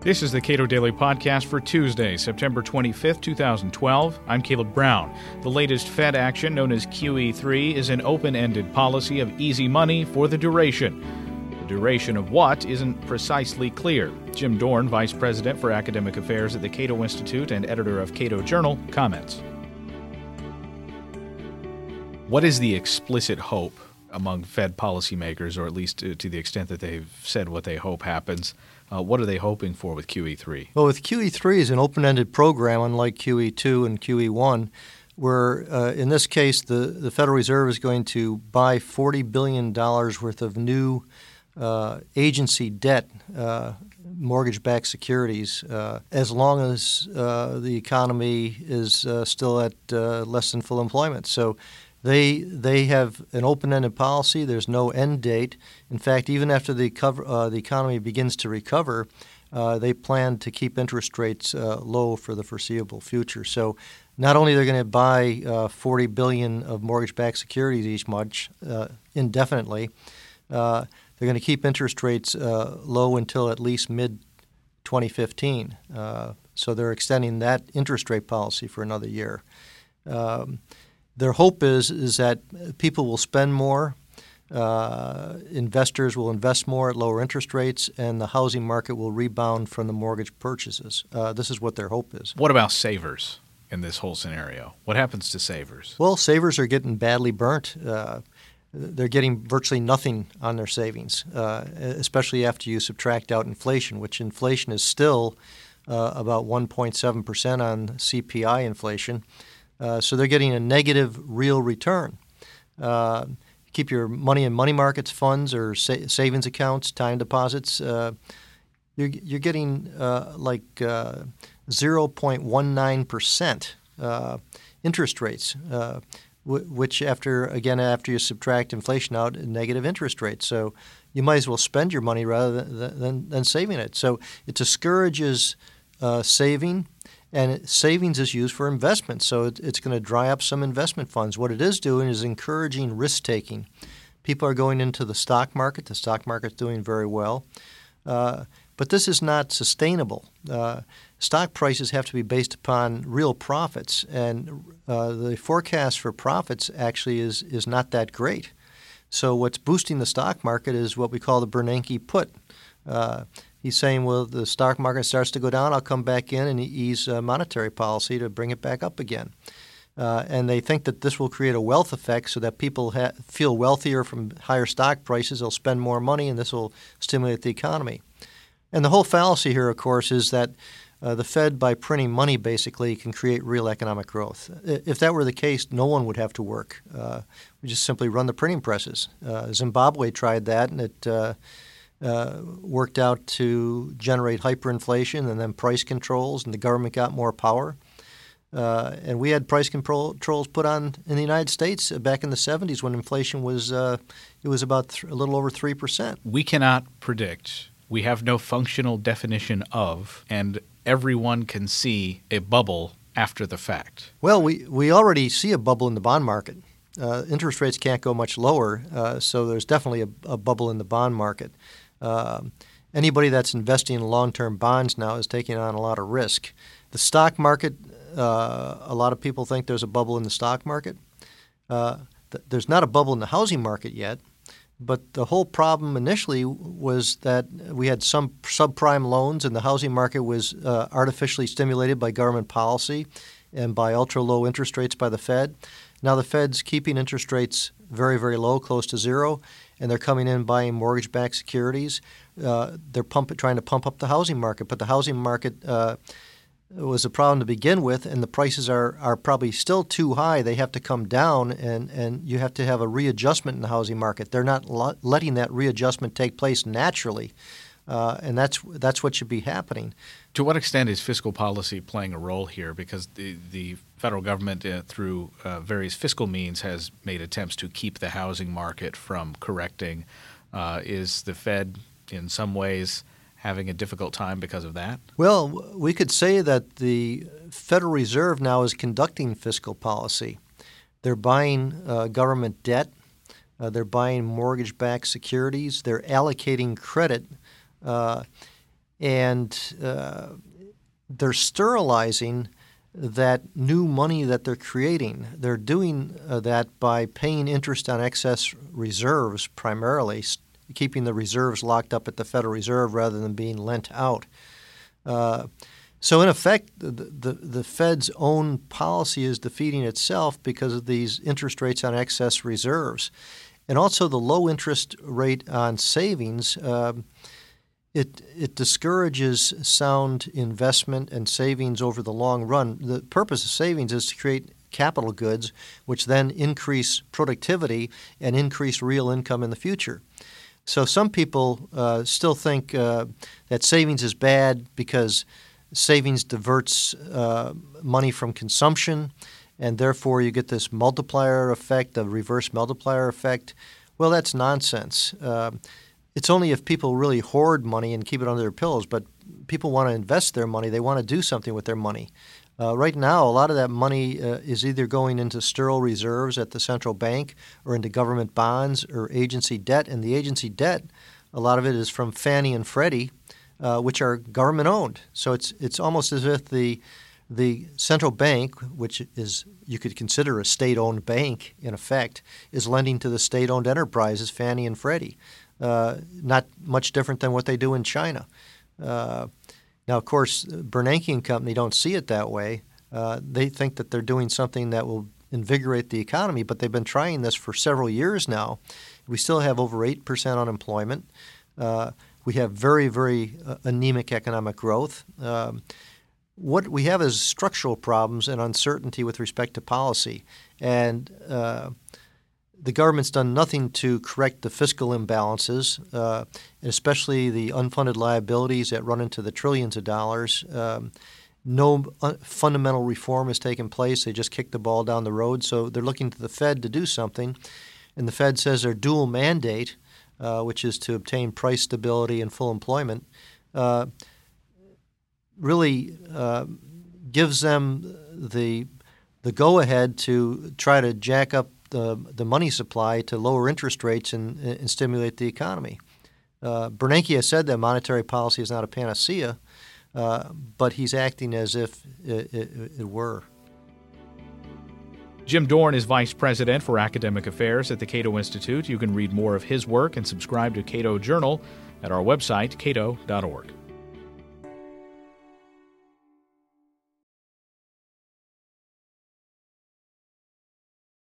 This is the Cato Daily Podcast for Tuesday, September 25th, 2012. I'm Caleb Brown. The latest Fed action, known as QE3, is an open ended policy of easy money for the duration. The duration of what isn't precisely clear. Jim Dorn, Vice President for Academic Affairs at the Cato Institute and editor of Cato Journal, comments. What is the explicit hope among Fed policymakers, or at least to, the extent that they've said what they hope happens? Uh, what are they hoping for with QE3? Well, with QE3 is an open-ended program, unlike QE2 and QE1, where uh, in this case the, the Federal Reserve is going to buy $40 billion worth of new uh, agency debt, uh, mortgage-backed securities, uh, as long as uh, the economy is still at less than full employment. So they they have an open-ended policy. There's no end date. In fact, even after the cover, uh, the economy begins to recover, uh, they plan to keep interest rates uh, low for the foreseeable future. So, not only they're going to buy uh, 40 billion of mortgage-backed securities each month uh, indefinitely, uh, they're going to keep interest rates low until at least mid 2015. so they're extending that interest rate policy for another year. Um, their hope is is that people will spend more, uh, investors will invest more at lower interest rates, and the housing market will rebound from the mortgage purchases. Uh, this is what their hope is. What about savers in this whole scenario? What happens to savers? Well, savers are getting badly burnt. Uh, they're getting virtually nothing on their savings, uh, especially after you subtract out inflation, which inflation is still uh, about 1.7% on CPI inflation. Uh, so they're getting a negative real return. Uh, keep your money in money markets, funds, or sa- savings accounts, time deposits. Uh, you're, you're getting uh, like 0.19% uh, interest rates, which after again after you subtract inflation out, negative interest rates. So you might as well spend your money rather than, than, than saving it. So it discourages saving and savings is used for investment. So it, it's going to dry up some investment funds. What it is doing is encouraging risk taking. People are going into the stock market. The stock market's doing very well. Uh, but this is not sustainable. Uh, stock prices have to be based upon real profits, and uh, the forecast for profits actually is, is not that great. So, what's boosting the stock market is what we call the Bernanke put. Uh, he's saying, well, the stock market starts to go down, I'll come back in and ease uh, monetary policy to bring it back up again. Uh, and they think that this will create a wealth effect so that people ha- feel wealthier from higher stock prices. They'll spend more money, and this will stimulate the economy. And the whole fallacy here, of course, is that uh, the Fed, by printing money, basically can create real economic growth. If that were the case, no one would have to work. Uh, we just simply run the printing presses. Uh, Zimbabwe tried that, and it uh, worked out to generate hyperinflation and then price controls, and the government got more power. Uh, and we had price controls put on in the United States back in the 70s when inflation was uh, it was about th- a little over three percent. We cannot predict. We have no functional definition of, and everyone can see a bubble after the fact. Well, we, we already see a bubble in the bond market. Uh, interest rates can't go much lower, uh, so there's definitely a, a, bubble in the bond market. Um, anybody that's investing in long-term bonds now is taking on a lot of risk. The stock market, uh, a lot of people think there's a bubble in the stock market. Uh, th- there's not a bubble in the housing market yet, but the whole problem initially was that we had some subprime loans, and the housing market was uh, artificially stimulated by government policy and by ultra low interest rates by the Fed. Now the Fed's keeping interest rates very, very low, close to zero, and they're coming in buying mortgage-backed securities. Uh, they're pump, trying to pump up the housing market, but the housing market uh, was a problem to begin with, and the prices are, are probably still too high. They have to come down, and, and you have to have a readjustment in the housing market. They're not lo- letting that readjustment take place naturally. Uh, and that's that's what should be happening. To what extent is fiscal policy playing a role here? Because the the federal government, uh, through uh, various fiscal means, has made attempts to keep the housing market from correcting. Uh, is the Fed, in some ways, having a difficult time because of that? Well, we could say that the Federal Reserve now is conducting fiscal policy. They're buying uh, government debt. Uh, they're buying mortgage-backed securities. They're allocating credit uh, and uh, they're sterilizing that new money that they're creating. They're doing uh, that by paying interest on excess reserves primarily, keeping the reserves locked up at the Federal Reserve rather than being lent out. Uh, so, in effect, the, the, the, Fed's own policy is defeating itself because of these interest rates on excess reserves. And also, the low interest rate on savings. Um, it, it discourages sound investment and savings over the long run. The purpose of savings is to create capital goods, which then increase productivity and increase real income in the future. So some people uh, still think uh, that savings is bad because savings diverts uh, money from consumption, and therefore you get this multiplier effect, a reverse multiplier effect. Well, that's nonsense. It's only if people really hoard money and keep it under their pillows, but people want to invest their money. They want to do something with their money. Uh, right now, a lot of that money uh, is either going into sterile reserves at the central bank or into government bonds or agency debt. And the agency debt, a lot of it is from Fannie and Freddie, uh, which are government owned. So it's it's almost as if the the central bank, which is you could consider a state-owned bank in effect, is lending to the state-owned enterprises, Fannie and Freddie. Uh, not much different than what they do in China. Uh, now, of course, Bernanke and Company don't see it that way. Uh, they think that they're doing something that will invigorate the economy, but they've been trying this for several years now. We still have over 8% unemployment. Uh, we have very, very uh, anemic economic growth. Um, what we have is structural problems and uncertainty with respect to policy. And uh, the government's done nothing to correct the fiscal imbalances, uh, especially the unfunded liabilities that run into the trillions of dollars. Um, no uh, fundamental reform has taken place. They just kicked the ball down the road. So they're looking to the Fed to do something. And the Fed says their dual mandate, uh, which is to obtain price stability and full employment, uh, really uh, gives them the the go ahead to try to jack up the, the money supply to lower interest rates and, and stimulate the economy. Uh, Bernanke has said that monetary policy is not a panacea, uh, but he's acting as if it, it, it were. Jim Dorn is Vice President for Academic Affairs at the Cato Institute. You can read more of his work and subscribe to Cato Journal at our website, cato.org.